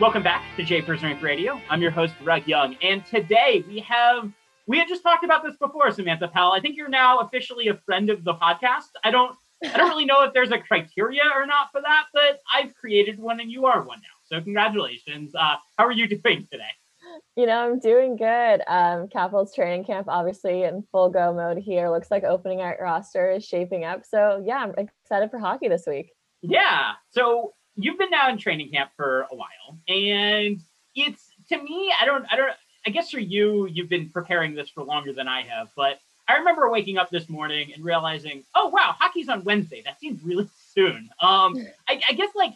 Welcome back to Japers Rink Radio. I'm your host, Greg Young, and today we have we had just talked about this before, Samantha Pell. I think you're now officially a friend of the podcast. I don't I don't really know if there's a criteria or not for that, but I've created one and you are one now. So congratulations. Uh, how are you doing today? You know, I'm doing good. Um, Capitals training camp, obviously in full go mode here. Looks like opening our roster is shaping up. So yeah, I'm excited for hockey this week. Yeah. So you've been now in training camp for a while, and it's to me, I don't, I don't, I guess for you, you've been preparing this for longer than I have, but I remember waking up this morning and realizing, oh wow, hockey's on Wednesday. That seems really soon. Um, I, I guess like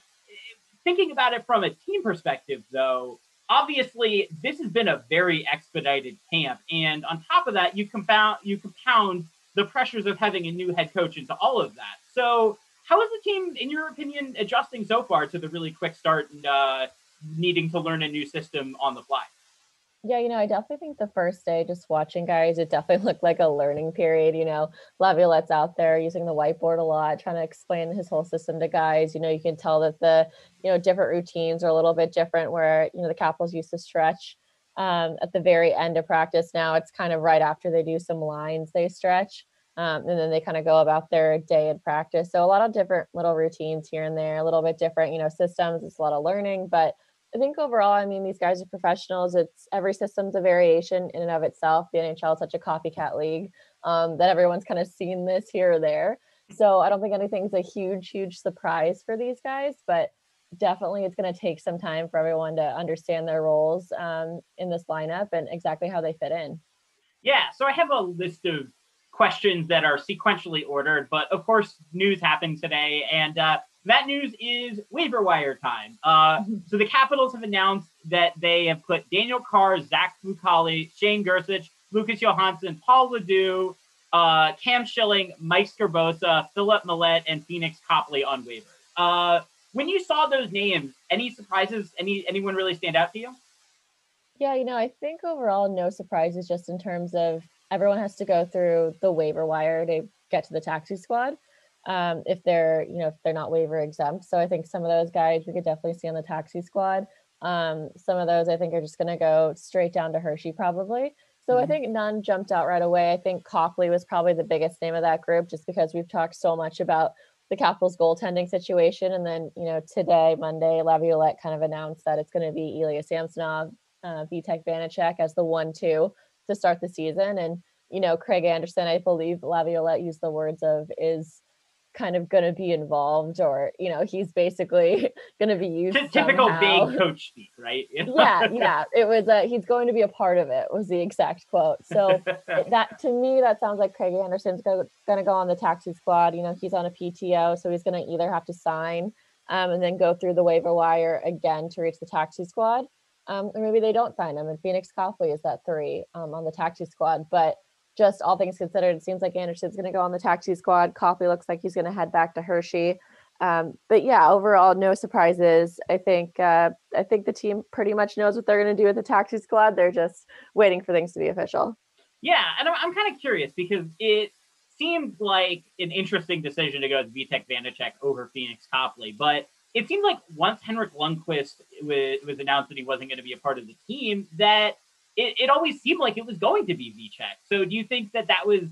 thinking about it from a team perspective, though, obviously this has been a very expedited camp, and on top of that, you compound you compound the pressures of having a new head coach into all of that. So how is the team, in your opinion, adjusting so far to the really quick start and uh, needing to learn a new system on the fly? Yeah, you know, I definitely think the first day just watching guys, it definitely looked like a learning period. You know, Laviolette's out there using the whiteboard a lot, trying to explain his whole system to guys. You know, you can tell that the, you know, different routines are a little bit different where, you know, the Capitals used to stretch um, at the very end of practice. Now it's kind of right after they do some lines, they stretch. Um, and then they kind of go about their day in practice. So a lot of different little routines here and there, a little bit different, you know, systems. It's a lot of learning, but I think overall, I mean, these guys are professionals. It's every system's a variation in and of itself. The NHL is such a copycat league um, that everyone's kind of seen this here or there. So I don't think anything's a huge, huge surprise for these guys, but definitely it's going to take some time for everyone to understand their roles um, in this lineup and exactly how they fit in. Yeah, so I have a list of questions that are sequentially ordered, but of course, news happened today, and uh, that news is waiver wire time. Uh, so the Capitals have announced that they have put Daniel Carr, Zach Fucale, Shane Gersich, Lucas Johansson, Paul Ledoux, uh, Cam Schilling, Mike Sgarbossa, Philippe Maillet, and Phoenix Copley on waivers. Uh, when you saw those names, any surprises? Any anyone really stand out to you? Yeah, you know, I think overall no surprises just in terms of everyone has to go through the waiver wire to get to the taxi squad. Um, if they're, you know, if they're not waiver exempt. So I think some of those guys we could definitely see on the taxi squad. Um, some of those I think are just going to go straight down to Hershey probably. So I think none jumped out right away. I think Copley was probably the biggest name of that group just because we've talked so much about the Capitals goaltending situation. And then, you know, today, Monday, Laviolette kind of announced that it's going to be Ilya Samsonov, uh, Vitek Vanecek as the one two to start the season. And, you know, Craig Anderson, I believe Laviolette used the words of is kind of going to be involved or, you know, he's basically going to be used. Ty- Typical somehow. big coach speak, right? yeah, yeah. It was uh, he's going to be a part of it was the exact quote. So that to me that sounds like Craig Anderson's going to go on the taxi squad. You know, he's on a PTO, so he's going to either have to sign um, and then go through the waiver wire again to reach the taxi squad, um, or maybe they don't sign him. And Phoenix Copley is that three um, on the taxi squad, but. Just all things considered, it seems like Anderson's going to go on the taxi squad. Copley looks like he's going to head back to Hershey. Um, but yeah, overall, no surprises. I think uh, I think the team pretty much knows what they're going to do with the taxi squad. They're just waiting for things to be official. Yeah, and I'm, I'm kind of curious because it seemed like an interesting decision to go with Vitek Vanecek over Phoenix Copley, but it seemed like once Henrik Lundqvist was, was announced that he wasn't going to be a part of the team, that it, it always seemed like it was going to be Vitek. So do you think that that was?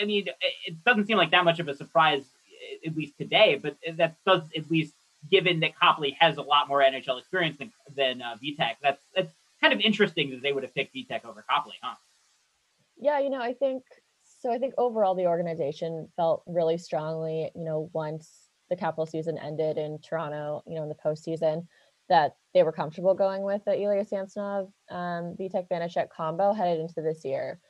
I mean, it doesn't seem like that much of a surprise at least today, but that does at least given that Copley has a lot more NHL experience than than uh. That's that's kind of interesting that they would have picked Vitek over Copley, huh? Yeah, you know, I think so. I think overall the organization felt really strongly. You know, once the Capital season ended in Toronto, you know, in the postseason, that they were comfortable going with the Ilya Samsonov, um, Vitek Vanecek combo headed into this year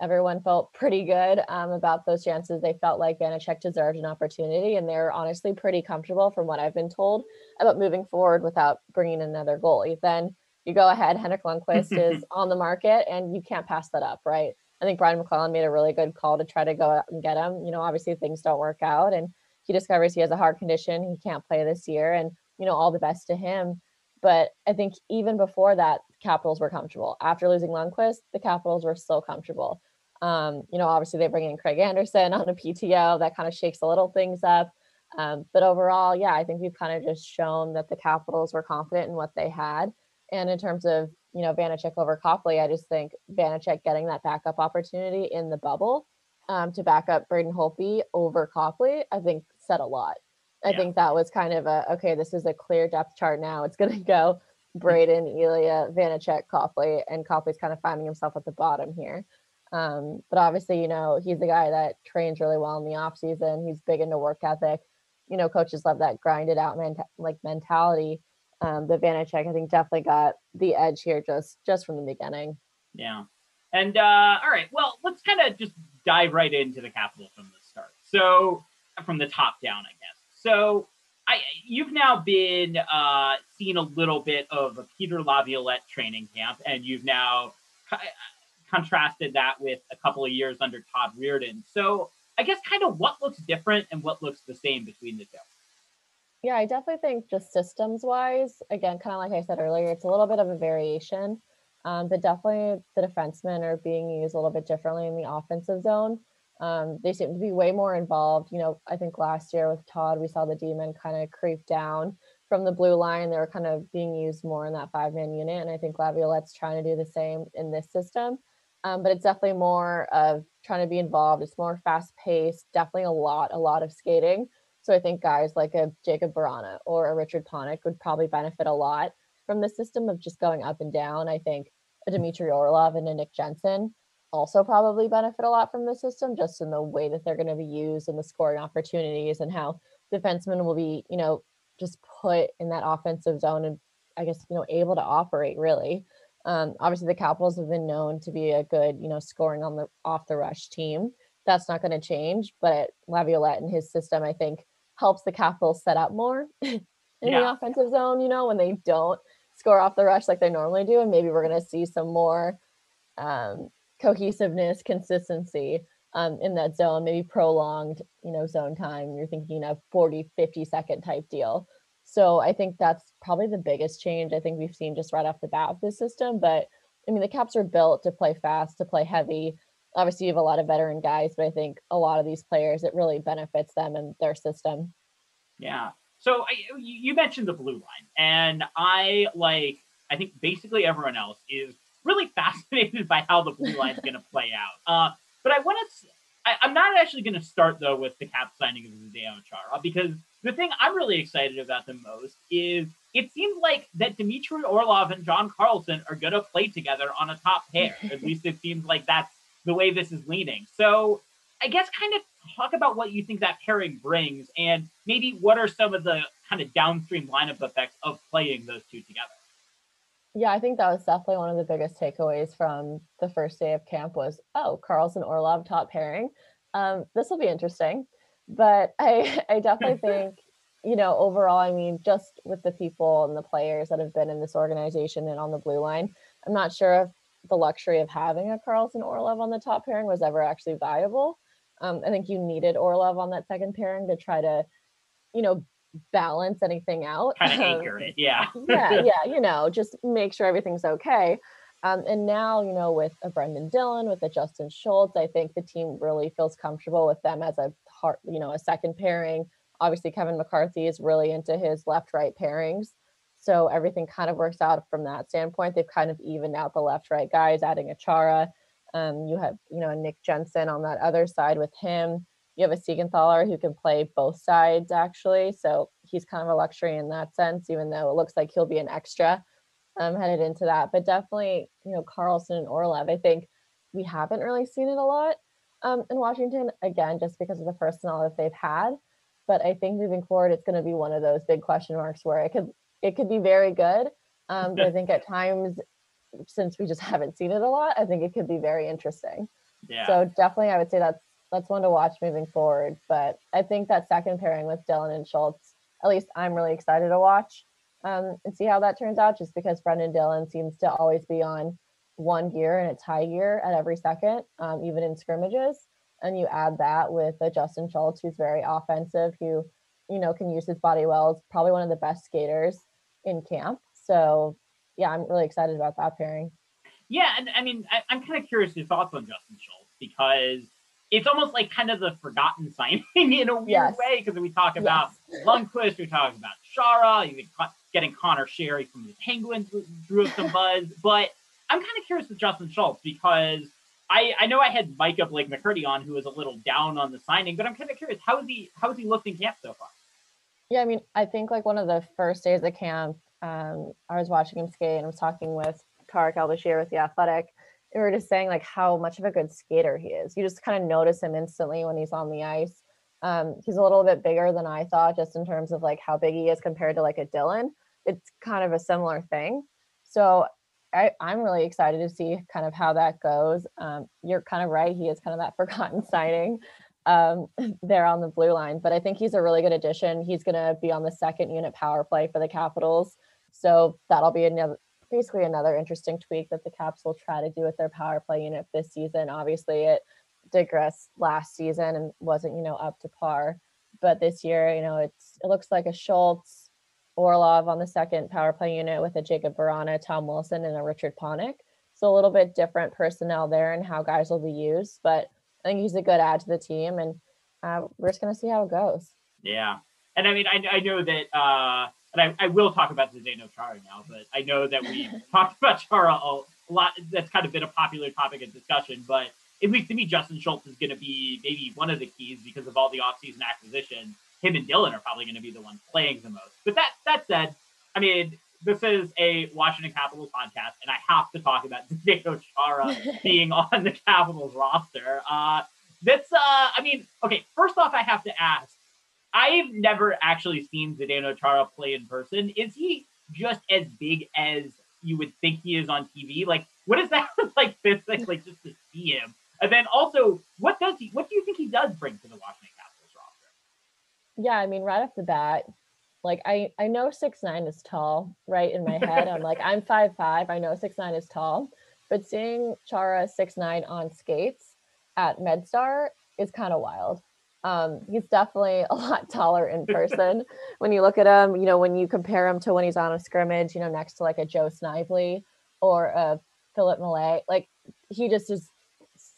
everyone felt pretty good um, about those chances. They felt like Vanecek deserved an opportunity, and they're honestly pretty comfortable, from what I've been told, about moving forward without bringing another goalie. Then you go ahead, Henrik Lundqvist is on the market, and you can't pass that up, right? I think Brian MacLellan made a really good call to try to go out and get him. You know, obviously things don't work out, and he discovers he has a heart condition. He can't play this year, and you know, all the best to him. But I think even before that, Capitals were comfortable. After losing Lundqvist, the Capitals were still comfortable. Um, you know, obviously they bring in Craig Anderson on a PTO that kind of shakes a little things up. Um, but overall, yeah, I think we've kind of just shown that the Capitals were confident in what they had. And in terms of, you know, Vanecek over Copley, I just think Vanecek getting that backup opportunity in the bubble um, to back up Braden Holtby over Copley, I think said a lot. I yeah. think that was kind of a okay, this is a clear depth chart now. It's gonna go Braden, Ilya, Vanecek, Copley, and Copley's kind of finding himself at the bottom here. Um, but obviously, you know, he's a guy that trains really well in the off season. He's big into work ethic. You know, coaches love that grinded out man like mentality. Um, but Vanecek, I think, definitely got the edge here just just from the beginning. Yeah. And uh, all right, well, let's kind of just dive right into the Capitals from the start. So from the top down, I guess. So I you've now been uh, seen a little bit of a Peter Laviolette training camp, and you've now contrasted that with a couple of years under Todd Reirden. So I guess kind of what looks different and what looks the same between the two. Yeah, I definitely think just systems wise, again, kind of like I said earlier, it's a little bit of a variation. Um, but definitely the defensemen are being used a little bit differently in the offensive zone. Um, they seem to be way more involved. You know, I think last year with Todd, we saw the D men kind of creep down from the blue line. They were kind of being used more in that five man unit. And I think Laviolette's trying to do the same in this system um, but it's definitely more of trying to be involved. It's more fast paced, definitely a lot, a lot of skating. So I think guys like a Jakub Vrana or a Richard Panik would probably benefit a lot from the system of just going up and down. I think a Dmitry Orlov and a Nick Jensen also probably benefit a lot from the system, just in the way that they're going to be used and the scoring opportunities and how defensemen will be, you know, just put in that offensive zone and I guess, you know, able to operate really. Um, obviously, the Capitals have been known to be a good, you know, scoring on the off the rush team. That's not going to change, but Laviolette and his system, I think, helps the Capitals set up more in yeah. the offensive zone. You know, when they don't score off the rush like they normally do, and maybe we're going to see some more um, cohesiveness, consistency um, in that zone, maybe prolonged, you know, zone time. You're thinking a 40, 50 second type deal. So I think that's probably the biggest change I think we've seen just right off the bat of this system. But I mean, the Caps are built to play fast, to play heavy. Obviously, you have a lot of veteran guys, but I think a lot of these players, it really benefits them and their system. Yeah. So I, you mentioned the blue line, and I like. I think basically everyone else is really fascinated by how the blue line is going to play out. Uh, but I want to. I'm not actually going to start though with the cap signing of Zdeno Chara because the thing I'm really excited about the most is it seems like that Dmitry Orlov and John Carlson are going to play together on a top pair. At least it seems like that's the way this is leaning. So I guess kind of talk about what you think that pairing brings and maybe what are some of the kind of downstream lineup effects of playing those two together. Yeah, I think that was definitely one of the biggest takeaways from the first day of camp was, oh, Carlson Orlov top pairing. Um, this will be interesting but I I definitely think you know overall I mean just with the people and the players that have been in this organization and on the blue line I'm not sure if the luxury of having a Carlson Orlov on the top pairing was ever actually viable. Um, I think you needed Orlov on that second pairing to try to you know balance anything out. Kind of anchor it, yeah. yeah, yeah, you know, just make sure everything's okay. Um, and now, you know, with a Brendan Dillon, with a Justin Schultz, I think the team really feels comfortable with them as a heart, you know, a second pairing. Obviously, Kevin McCarthy is really into his left-right pairings. So everything kind of works out from that standpoint. They've kind of evened out the left-right guys, adding a Chara. Um, you have, you know, Nick Jensen on that other side with him. You have a Siegenthaler who can play both sides actually. So he's kind of a luxury in that sense, even though it looks like he'll be an extra um, headed into that. But definitely, you know, Carlson and Orlov, I think we haven't really seen it a lot um, in Washington, again, just because of the personnel that they've had. But I think moving forward, it's going to be one of those big question marks where it could it could be very good. Um, but I think at times, since we just haven't seen it a lot, I think it could be very interesting. Yeah. So definitely, I would say that's that's one to watch moving forward. But I think that second pairing with Dillon and Schultz, at least I'm really excited to watch um, and see how that turns out. Just because Brendan Dillon seems to always be on one gear and it's high gear at every second, um, even in scrimmages. And you add that with a Justin Schultz, who's very offensive, who you know can use his body well. Is probably one of the best skaters in camp. So yeah, I'm really excited about that pairing. Yeah, and I mean, I, am kind of curious your thoughts on Justin Schultz because it's almost like kind of the forgotten signing in a weird yes. way because we talk about yes. Lundqvist, we talk about Chara, you getting Connor Sheary from the Penguins drew up some buzz, but I'm kind of curious with Justin Schultz because I, I know I had Micah Blake McCurdy on who was a little down on the signing, but I'm kind of curious how is he how is he looked in camp so far? Yeah, I mean, I think like one of the first days of camp, um, I was watching him skate and I was talking with Tarik El-Bashir with the Athletic. We were just saying like how much of a good skater he is. You just kind of notice him instantly when he's on the ice. Um, he's a little bit bigger than I thought, just in terms of like how big he is compared to like a Dillon. It's kind of a similar thing. So I, am really excited to see kind of how that goes. Um, you're kind of right. He is kind of that forgotten signing um, there on the blue line, but I think he's a really good addition. He's going to be on the second unit power play for the Capitals. So that'll be another, basically another interesting tweak that the Caps will try to do with their power play unit this season. Obviously, it digressed last season and wasn't, you know, up to par. But this year, you know, it's it looks like a Schultz, Orlov on the second power play unit with a Jakub Vrana, Tom Wilson, and a Richard Panik. So a little bit different personnel there and how guys will be used, but I think he's a good add to the team, and uh, we're just gonna see how it goes. Yeah, and I mean, I, I know that, uh, and I, I will talk about Zdeno Chara now, but I know that we talked about Chara a lot. That's kind of been a popular topic of discussion, but at least to me, Justin Schultz is going to be maybe one of the keys because of all the offseason acquisitions him and Dillon are probably going to be the ones playing the most. But that that said, I mean, this is a Washington Capitals podcast, and I have to talk about Zdeno Chara being on the Capitals roster. Uh, that's, uh, I mean, okay, first off, I have to ask, I've never actually seen Zdeno Chara play in person. Is he just as big as you would think he is on TV? Like, what is that like physically just to see him? And then also, what does he, what do you think he does bring to the Washington Capitals roster? yeah, I mean, right off the bat, like I I know six nine is tall, right? In my head, I'm like I'm five five. I know six nine is tall, but seeing Chara six nine on skates at MedStar is kind of wild. Um, he's definitely a lot taller in person. when you look at him, you know, when you compare him to when he's on a scrimmage, you know, next to like a Joe Snively or a Philippe Maillet, like he just is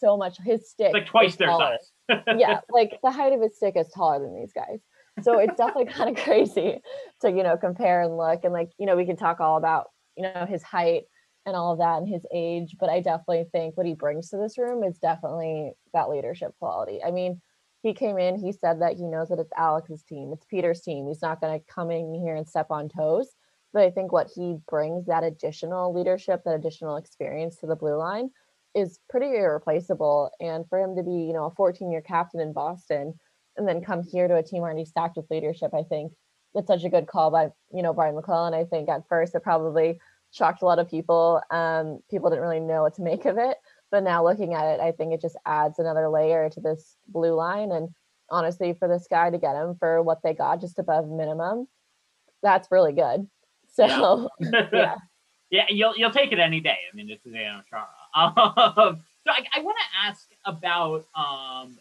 so much. His stick like twice their size yeah, like the height of his stick is taller than these guys. So it's definitely kind of crazy to, you know, compare and look. And like, you know, we can talk all about, you know, his height and all of that and his age, but I definitely think what he brings to this room is definitely that leadership quality. I mean, he came in, he said that he knows that it's Alex's team, it's Peter's team. He's not going to come in here and step on toes. But I think what he brings that additional leadership, that additional experience to the blue line is pretty irreplaceable. And for him to be, you know, a 14 year captain in Boston and then come here to a team already stacked with leadership, I think it's such a good call by, you know, Brian MacLellan. I think at first it probably shocked a lot of people. Um, people didn't really know what to make of it. But now looking at it, I think it just adds another layer to this blue line. And honestly, for this guy to get him for what they got just above minimum, that's really good. So yeah. yeah, you'll you'll take it any day. I mean, this is Adam Chara. Um, so I, I want to ask about. Um,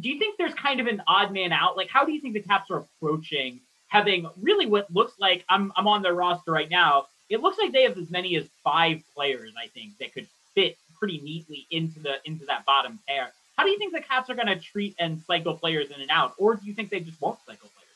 do you think there's kind of an odd man out? Like, how do you think the Caps are approaching having really what looks like I'm I'm on their roster right now. It looks like they have as many as five players, I think, that could fit pretty neatly into the into that bottom pair. How do you think the Caps are going to treat and cycle players in and out, or do you think they just won't cycle players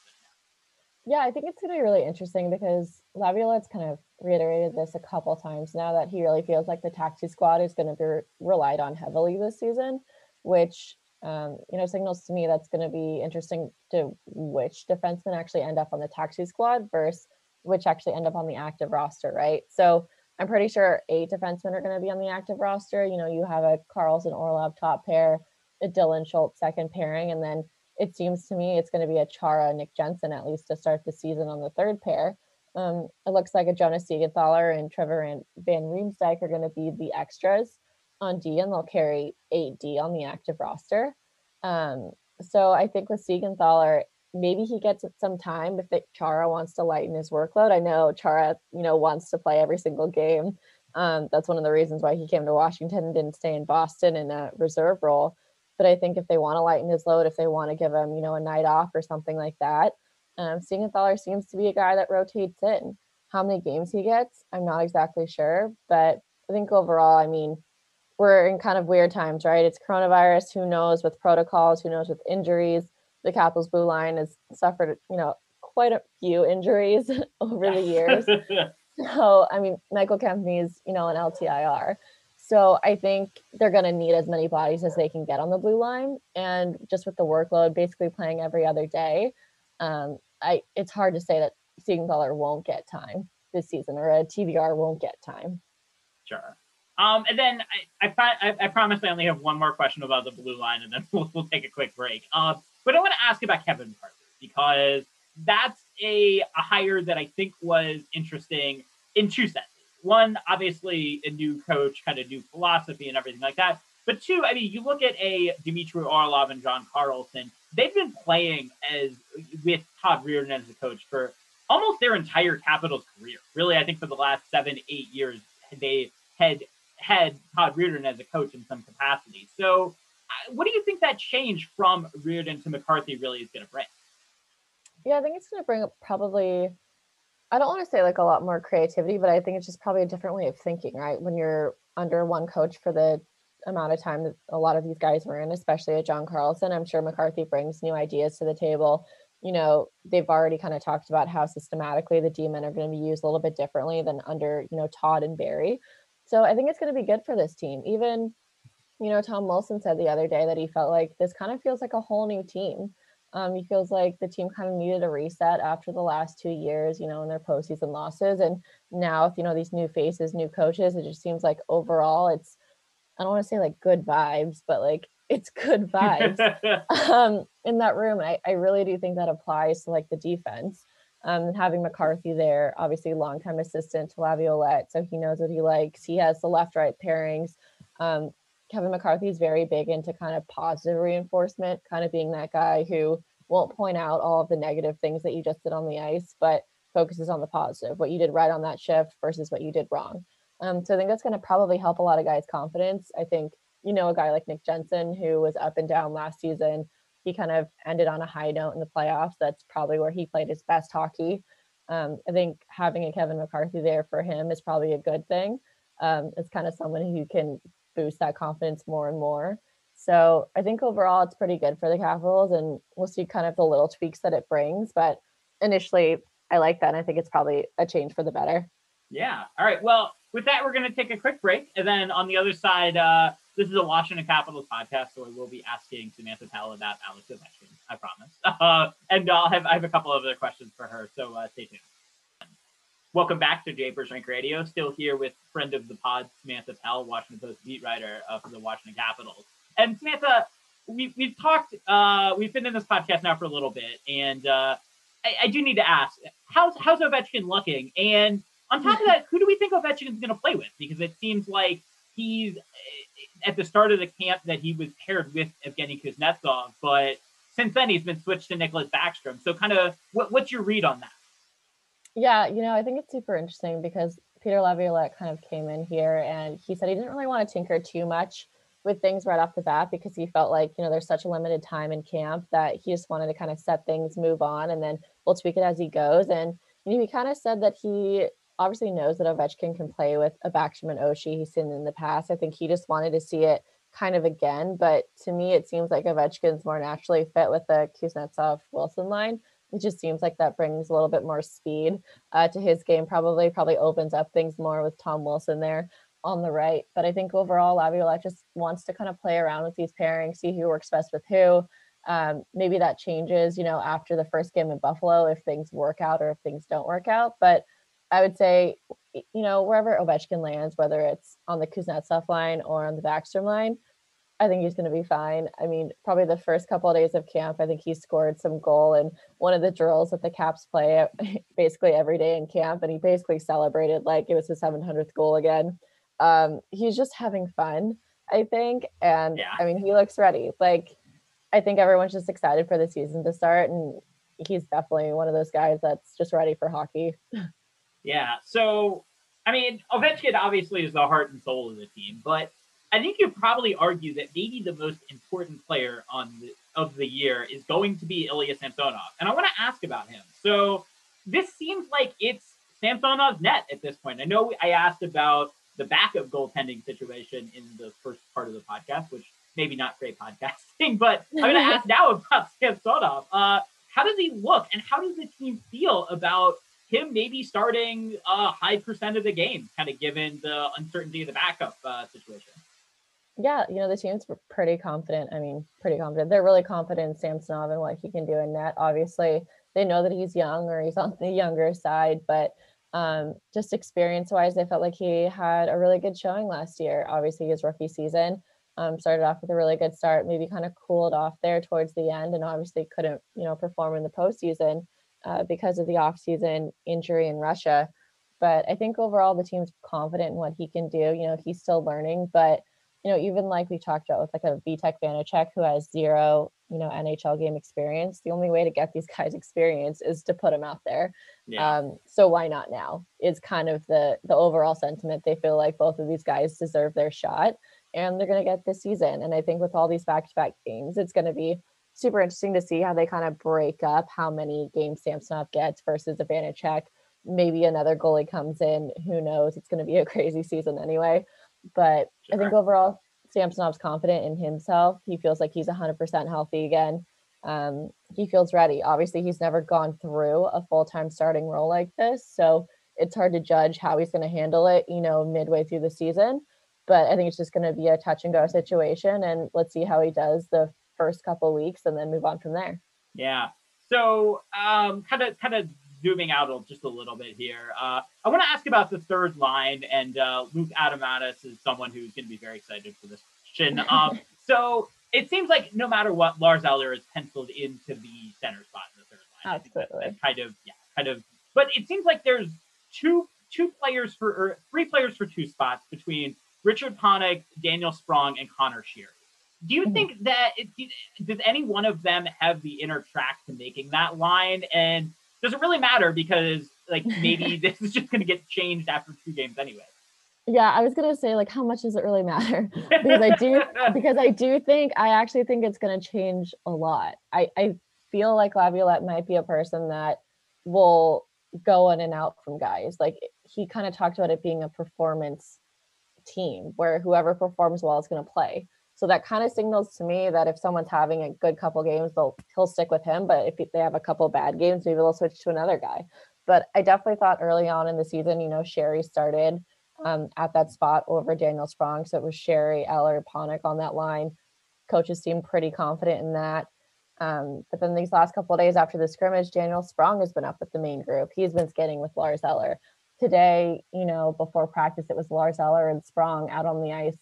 in and out? Yeah, I think it's going to be really interesting because Laviolette's kind of reiterated this a couple times now that he really feels like the taxi squad is going to be relied on heavily this season, which um, you know signals to me that's going to be interesting to which defensemen actually end up on the taxi squad versus which actually end up on the active roster, right? So I'm pretty sure eight defensemen are going to be on the active roster. You know, you have a Carlson Orlov top pair, a Dillon Schultz second pairing, and then it seems to me it's going to be a Chara Nick Jensen at least to start the season on the third pair. Um, it looks like a Jonas Siegenthaler and Trevor Van Riemsdyk are going to be the extras on D, and they'll carry eight D on the active roster. Um, so I think with Siegenthaler, maybe he gets some time if Chara wants to lighten his workload. I know Chara, you know, wants to play every single game. Um, that's one of the reasons why he came to Washington and didn't stay in Boston in a reserve role. But I think if they want to lighten his load, if they want to give him, you know, a night off or something like that, um, seems to be a guy that rotates in. How many games he gets, I'm not exactly sure, but I think overall, I mean, we're in kind of weird times, right? It's coronavirus. Who knows with protocols? Who knows with injuries? The Capitals blue line has suffered, you know, quite a few injuries over the years. so, I mean, Michael Kempny is, you know, an LTIR. So I think they're going to need as many bodies as they can get on the blue line. And just with the workload, basically playing every other day, um, I it's hard to say that Siegenthaler won't get time this season or a TVR won't get time. Sure. Um, and then I, I, I, promise I only have one more question about the blue line, and then we'll, we'll take a quick break. Um, but I want to ask about Kevin McCarthy because that's a, a hire that I think was interesting in two senses. One, obviously, a new coach, kind of new philosophy and everything like that. But two, I mean, you look at a Dmitry Orlov and John Carlson, they've been playing as with Todd Reirden as a coach for almost their entire Capitals career. Really, I think for the last seven, eight years, they had had Todd Reirden as a coach in some capacity. So, what do you think that change from Reirden to McCarthy really is going to bring? Yeah, I think it's going to bring up probably. I don't want to say like a lot more creativity, but I think it's just probably a different way of thinking, right? When you're under one coach for the amount of time that a lot of these guys were in, especially at John Carlson, I'm sure McCarthy brings new ideas to the table. You know, they've already kind of talked about how systematically the D men are going to be used a little bit differently than under, you know, Todd and Barry. So I think it's going to be good for this team. Even, you know, Tom Wilson said the other day that he felt like this kind of feels like a whole new team. Um, he feels like the team kind of needed a reset after the last two years, you know, in their postseason losses. And now, with, you know, these new faces, new coaches, it just seems like overall it's, I don't want to say like good vibes, but like it's good vibes um, in that room. I, I really do think that applies to like the defense um, having McCarthy there, obviously longtime assistant to Laviolette, so he knows what he likes. He has the left-right pairings. Um, Kevin McCarthy is very big into kind of positive reinforcement, kind of being that guy who won't point out all of the negative things that you just did on the ice, but focuses on the positive, what you did right on that shift versus what you did wrong. Um, so I think that's going to probably help a lot of guys' confidence. I think you know a guy like Nick Jensen who was up and down last season he kind of ended on a high note in the playoffs. That's probably where he played his best hockey. Um, I think having a Kevin McCarthy there for him is probably a good thing. Um, it's kind of someone who can boost that confidence more and more. So I think overall it's pretty good for the Capitals, and we'll see kind of the little tweaks that it brings. But initially, I like that. And I think it's probably a change for the better. Yeah. All right. Well, with that, we're going to take a quick break, and then on the other side, uh, this is a Washington Capitals podcast, so I will be asking Samantha Pell about Alex Ovechkin. I promise. Uh, and I'll have I have a couple of other questions for her, so uh, stay tuned. Welcome back to Japers Rink Radio. Still here with friend of the pod, Samantha Pell, Washington Post beat writer uh, for the Washington Capitals. And Samantha, we, we've talked, uh, we've been in this podcast now for a little bit, and uh, I, I, do need to ask, how's how's Ovechkin looking? And on top of that, who do we think Ovechkin's going to play with? Because it seems like he's at the start of the camp that he was paired with Evgeny Kuznetsov, but since then he's been switched to Nicklas Backstrom. So, kind of, what, what's your read on that? Yeah, you know, I think it's super interesting because Peter Laviolette kind of came in here and he said he didn't really want to tinker too much with things right off the bat because he felt like, you know, there's such a limited time in camp that he just wanted to kind of set things, move on, and then we'll tweak it as he goes. And you know, he kind of said that he obviously knows that Ovechkin can play with a Backstrom and Oshie. He's seen in the past. I think he just wanted to see it kind of again. But to me, it seems like Ovechkin's more naturally fit with the Kuznetsov Wilson line. It just seems like that brings a little bit more speed uh, to his game. Probably, probably opens up things more with Tom Wilson there on the right. But I think overall, Laviolette just wants to kind of play around with these pairings, see who works best with who. Um, maybe that changes, you know, after the first game in Buffalo if things work out or if things don't work out. But I would say, you know, wherever Ovechkin lands, whether it's on the Kuznetsov line or on the Backstrom line, I think he's going to be fine. I mean, probably the first couple of days of camp, I think he scored some goal in one of the drills that the Caps play basically every day in camp, and he basically celebrated like it was his 700th goal again. Um, he's just having fun, I think, and yeah. I mean, he looks ready. Like, I think everyone's just excited for the season to start, and he's definitely one of those guys that's just ready for hockey. Yeah. So, I mean, Ovechkin obviously is the heart and soul of the team, but I think you probably argue that maybe the most important player on the, of the year is going to be Ilya Samsonov, and I want to ask about him. So, this seems like it's Samsonov's net at this point. I know I asked about the backup goaltending situation in the first part of the podcast, which maybe not great podcasting, but I'm going to ask now about Samsonov. Uh, how does he look, and how does the team feel about him maybe starting a high percent of the game, kind of given the uncertainty of the backup uh, situation. Yeah, you know, the team's pretty confident. I mean, pretty confident. They're really confident in Samsonov and what he can do in net. Obviously, they know that he's young or he's on the younger side, but um, just experience wise, they felt like he had a really good showing last year. Obviously, his rookie season um, started off with a really good start, maybe kind of cooled off there towards the end, and obviously couldn't, you know, perform in the postseason uh, because of the offseason injury in Russia. But I think overall the team's confident in what he can do. You know, he's still learning, but you know, even like we talked about with like a Vitek Vanecek who has zero, you know, NHL game experience, the only way to get these guys experience is to put them out there. Yeah. Um, so why not now? Is kind of the the overall sentiment. They feel like both of these guys deserve their shot and they're gonna get this season. And I think with all these back to back games, it's gonna be super interesting to see how they kind of break up how many games Samsonov gets versus a Vanecek. Maybe another goalie comes in. Who knows? It's going to be a crazy season anyway. But sure. I think overall, Samsonov's confident in himself. He feels like he's 100% healthy again. Um, he feels ready. Obviously, he's never gone through a full time starting role like this. So it's hard to judge how he's going to handle it, you know, midway through the season. But I think it's just going to be a touch and go situation. And let's see how he does the first couple weeks and then move on from there. Yeah. So um, kind of kind of zooming out just a little bit here. Uh, I want to ask about the third line, and uh, Luke Adomaitis is someone who's going to be very excited for this question. Um, so it seems like no matter what, Lars Eller is penciled into the center spot in the third line. Absolutely. That, kind of, yeah, kind of. But it seems like there's two two players for or three players for two spots between Richard Panik, Daniel Sprong, and Connor Sheary. Do you mm-hmm. think that it, does any one of them have the inner track to making that line? And does it really matter because like maybe this is just going to get changed after two games anyway? Yeah, I was gonna say like how much does it really matter? because I do because I do think I actually think it's gonna change a lot. I, I feel like Laviolette might be a person that will go in and out from guys. Like he kind of talked about it being a performance team where whoever performs well is gonna play. So that kind of signals to me that if someone's having a good couple games, they'll he'll stick with him. But if they have a couple bad games, maybe they'll switch to another guy. But I definitely thought early on in the season, you know, Sheary started um, at that spot over Daniel Sprong. So it was Sheary, Eller, Panik on that line. Coaches seemed pretty confident in that. Um, but then these last couple days after the scrimmage, Daniel Sprong has been up with the main group. He's been skating with Lars Eller. Today, you know, before practice, it was Lars Eller and Sprong out on the ice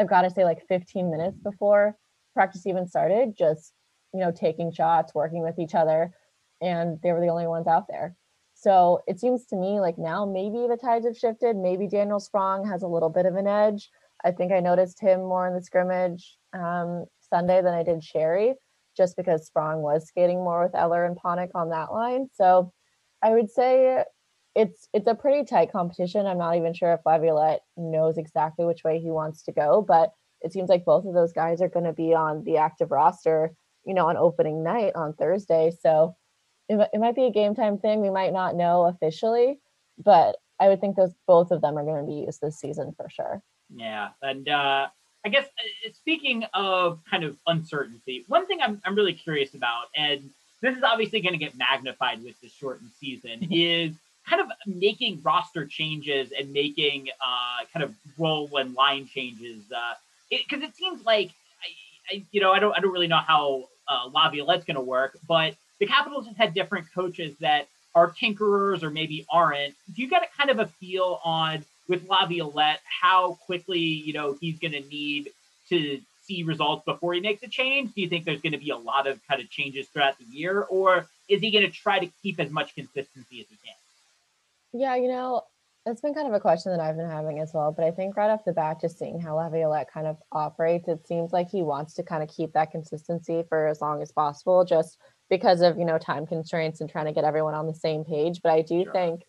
I've got to say like 15 minutes before practice even started, just, you know, taking shots, working with each other. And they were the only ones out there. So it seems to me like now maybe the tides have shifted. Maybe Daniel Sprong has a little bit of an edge. I think I noticed him more in the scrimmage um, Sunday than I did Sheary, just because Sprong was skating more with Eller and Panik on that line. So I would say it's it's a pretty tight competition. I'm not even sure if Laviolette knows exactly which way he wants to go, but it seems like both of those guys are going to be on the active roster, you know, on opening night on Thursday. So it, it might be a game time thing. We might not know officially, but I would think those both of them are going to be used this season for sure. Yeah, and uh, I guess uh, speaking of kind of uncertainty, one thing I'm I'm really curious about, and this is obviously going to get magnified with the shortened season, is kind of making roster changes and making uh, kind of role and line changes. Because uh, it, it, seems like, I, I, you know, I don't I don't really know how uh, Laviolette's going to work, but the Capitals have had different coaches that are tinkerers or maybe aren't. Do you got a kind of a feel on with Laviolette how quickly you know he's going to need to see results before he makes a change? Do you think there's going to be a lot of kind of changes throughout the year, or is he going to try to keep as much consistency as he can? Yeah, you know, it's been kind of a question that I've been having as well. But I think right off the bat, just seeing how Laviolette kind of operates, it seems like he wants to kind of keep that consistency for as long as possible, just because of you know time constraints and trying to get everyone on the same page. But I do sure. think,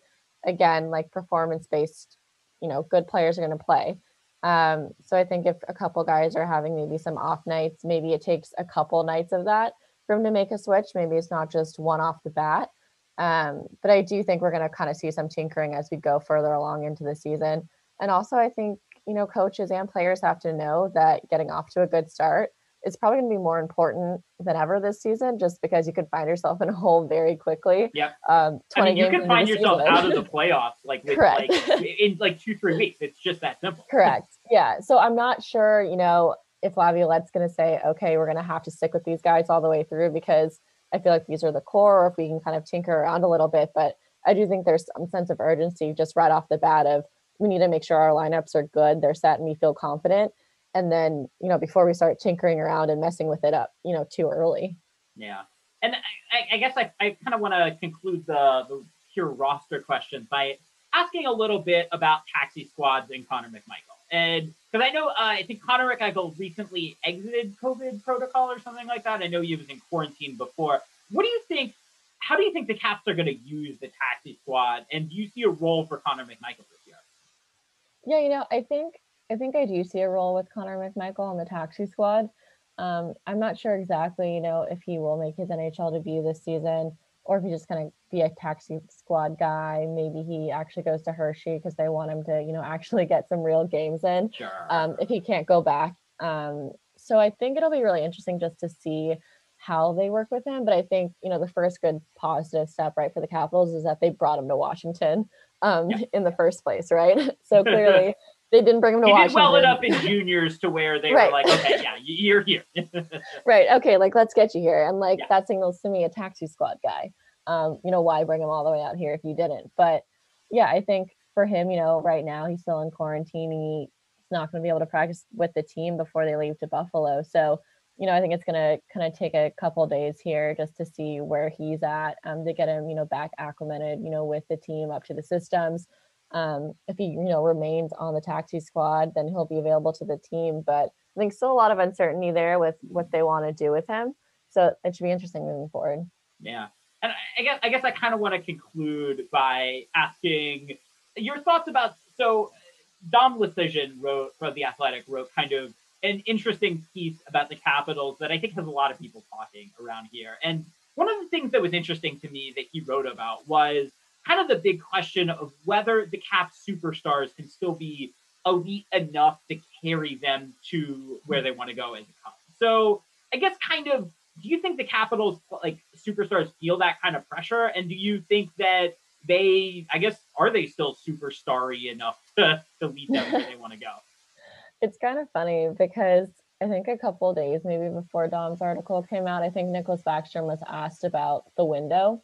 again, like performance based, you know, good players are going to play. Um, so I think if a couple guys are having maybe some off nights, maybe it takes a couple nights of that for him to make a switch. Maybe it's not just one off the bat. Um, but I do think we're going to kind of see some tinkering as we go further along into the season. And also, I think, you know, coaches and players have to know that getting off to a good start is probably going to be more important than ever this season, just because you could find yourself in a hole very quickly. Yeah. Um, I mean, you can find yourself season. out of the playoffs like with, Correct. like in like two three weeks. It's just that simple. Correct. Yeah. So I'm not sure, you know, if Laviolette's going to say, okay, we're going to have to stick with these guys all the way through because I feel like these are the core, or if we can kind of tinker around a little bit. But I do think there's some sense of urgency just right off the bat of we need to make sure our lineups are good, they're set, and we feel confident. And then, you know, before we start tinkering around and messing with it up, you know, too early. Yeah. And I, I guess I, I kind of want to conclude the, the pure roster questions by asking a little bit about taxi squads and Connor McMichael. And because I know, uh, I think Connor McMichael recently exited COVID protocol or something like that. I know he was in quarantine before. What do you think? How do you think the Caps are going to use the taxi squad? And do you see a role for Connor McMichael this year? Yeah, you know, I think I think I do see a role with Connor McMichael on the taxi squad. Um, I'm not sure exactly, you know, if he will make his NHL debut this season or if he's just going to be a taxi squad guy. Maybe he actually goes to Hershey because they want him to, you know, actually get some real games in. Sure. Um, if he can't go back. Um, so I think it'll be really interesting just to see how they work with him. But I think, you know, the first good positive step, right, for the Capitals is that they brought him to Washington um, yeah. in the first place, right? so clearly they didn't bring him to he Washington. Did well enough in juniors to where they right. were like, okay, yeah, you're here. right. Okay. Like, let's get you here. And like, yeah. that signals to me a taxi squad guy. Um, you know, why bring him all the way out here if you didn't? But yeah, I think for him, you know, right now he's still in quarantine. He's not going to be able to practice with the team before they leave to Buffalo. So, you know, I think it's going to kind of take a couple days here just to see where he's at um, to get him, you know, back acclimated, you know, with the team up to the systems. Um, if he, you know, remains on the taxi squad, then he'll be available to the team. But I think still a lot of uncertainty there with what they want to do with him. So it should be interesting moving forward. Yeah. And I guess I guess I kind of want to conclude by asking your thoughts about so Dom Luszczyszyn wrote for the Athletic wrote kind of an interesting piece about the Capitals that I think has a lot of people talking around here. And one of the things that was interesting to me that he wrote about was kind of the big question of whether the cap superstars can still be elite enough to carry them to where they want to go as a cup. So I guess kind of do you think the Capitals like superstars feel that kind of pressure? And do you think that they I guess are they still superstarry enough to, to lead them where they want to go? It's kind of funny because I think a couple days maybe before Dom's article came out, I think Nicklas Backstrom was asked about the window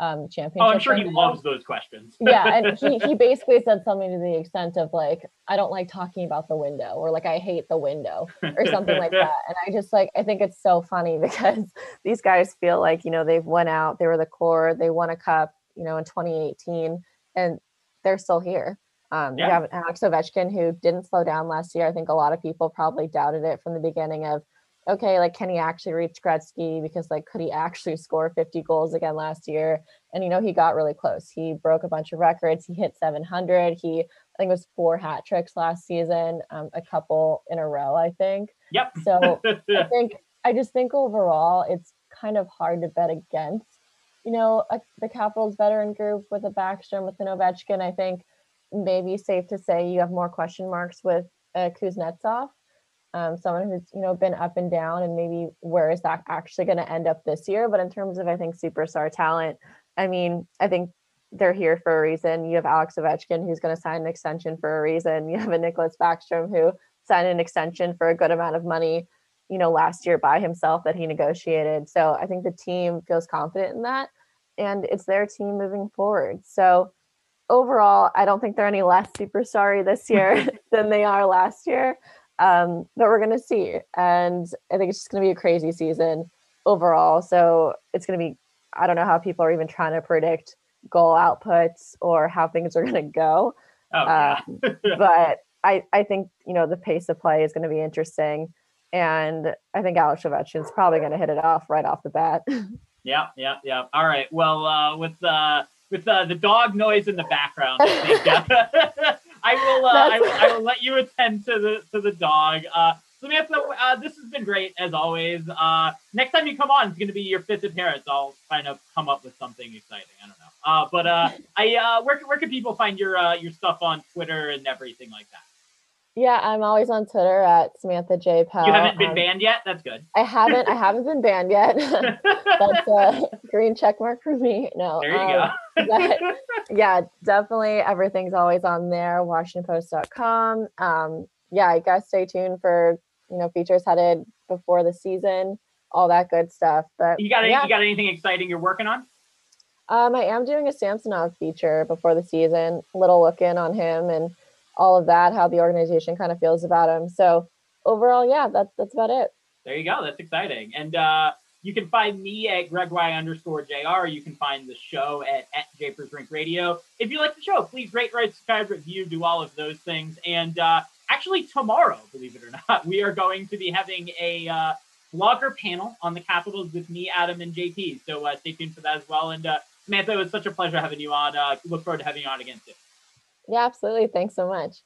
um championship. Oh, I'm sure he loves those questions. yeah, and he, he basically said something to the extent of like, I don't like talking about the window, or like I hate the window, or something like that. And I just like I think it's so funny because these guys feel like, you know, they've went out, they were the core, they won a cup, you know, in 2018, and they're still here. Um, yeah. You have Alex Ovechkin who didn't slow down last year. I think a lot of people probably doubted it from the beginning of okay, like can he actually reach Gretzky? Because like could he actually score 50 goals again last year? And you know, he got really close. He broke a bunch of records. He hit 700. He I think it was four hat tricks last season, um, a couple in a row, I think. Yep. So I think I just think overall it's kind of hard to bet against. You know, a, the Capitals veteran group with a Backstrom with an Ovechkin. I think maybe safe to say you have more question marks with uh, Kuznetsov um, someone who's you know been up and down and maybe where is that actually going to end up this year but in terms of i think superstar talent i mean i think they're here for a reason. You have alex ovechkin who's going to sign an extension for a reason. You have a nicklas backstrom who signed an extension for a good amount of money you know last year by himself that he negotiated. So i think the team feels confident in that and it's their team moving forward. So overall i don't think they're any less superstar this year than they are last year um, but we're gonna see, and I think it's just gonna be a crazy season overall. So it's gonna be I don't know how people are even trying to predict goal outputs or how things are gonna go. Oh, yeah. um, but I I think you know the pace of play is gonna be interesting, and I think Alex Ovechkin is probably gonna hit it off right off the bat. yeah, yeah, yeah. All right. Well, uh, with uh, with uh, the dog noise in the background, I think. Uh, I will, uh, I will. I will let you attend to the to the dog. Uh, Samantha, uh, this has been great as always. Uh, next time you come on, it's going to be your fifth appearance. I'll kind of come up with something exciting. I don't know. Uh, but uh, I uh, where where can people find your uh, your stuff on Twitter and everything like that? Yeah, I'm always on Twitter at Samantha J. Pell. You haven't been um, banned yet. That's good. I haven't. I haven't been banned yet. That's a green check mark for me. No. There you um, go. but, yeah, definitely. Everything's always on there. WashingtonPost.com. Um, yeah, I guess stay tuned for you know features headed before the season, all that good stuff. But you got any, yeah. you got anything exciting you're working on? Um, I am doing a Samsonov feature before the season. Little look in on him and all of that, how the organization kind of feels about him. So overall, yeah, that's that's about it. There you go. That's exciting. And uh, you can find me at GregY underscore JR. You can find the show at, at Japers Rink Radio. If you like the show, please rate, write, subscribe, review, do all of those things. And uh, actually, tomorrow, believe it or not, we are going to be having a uh, blogger panel on the Capitals with me, Adam, and JP. So uh, stay tuned for that as well. And uh, Samantha, it was such a pleasure having you on. Uh, look forward to having you on again soon. Yeah, absolutely. Thanks so much.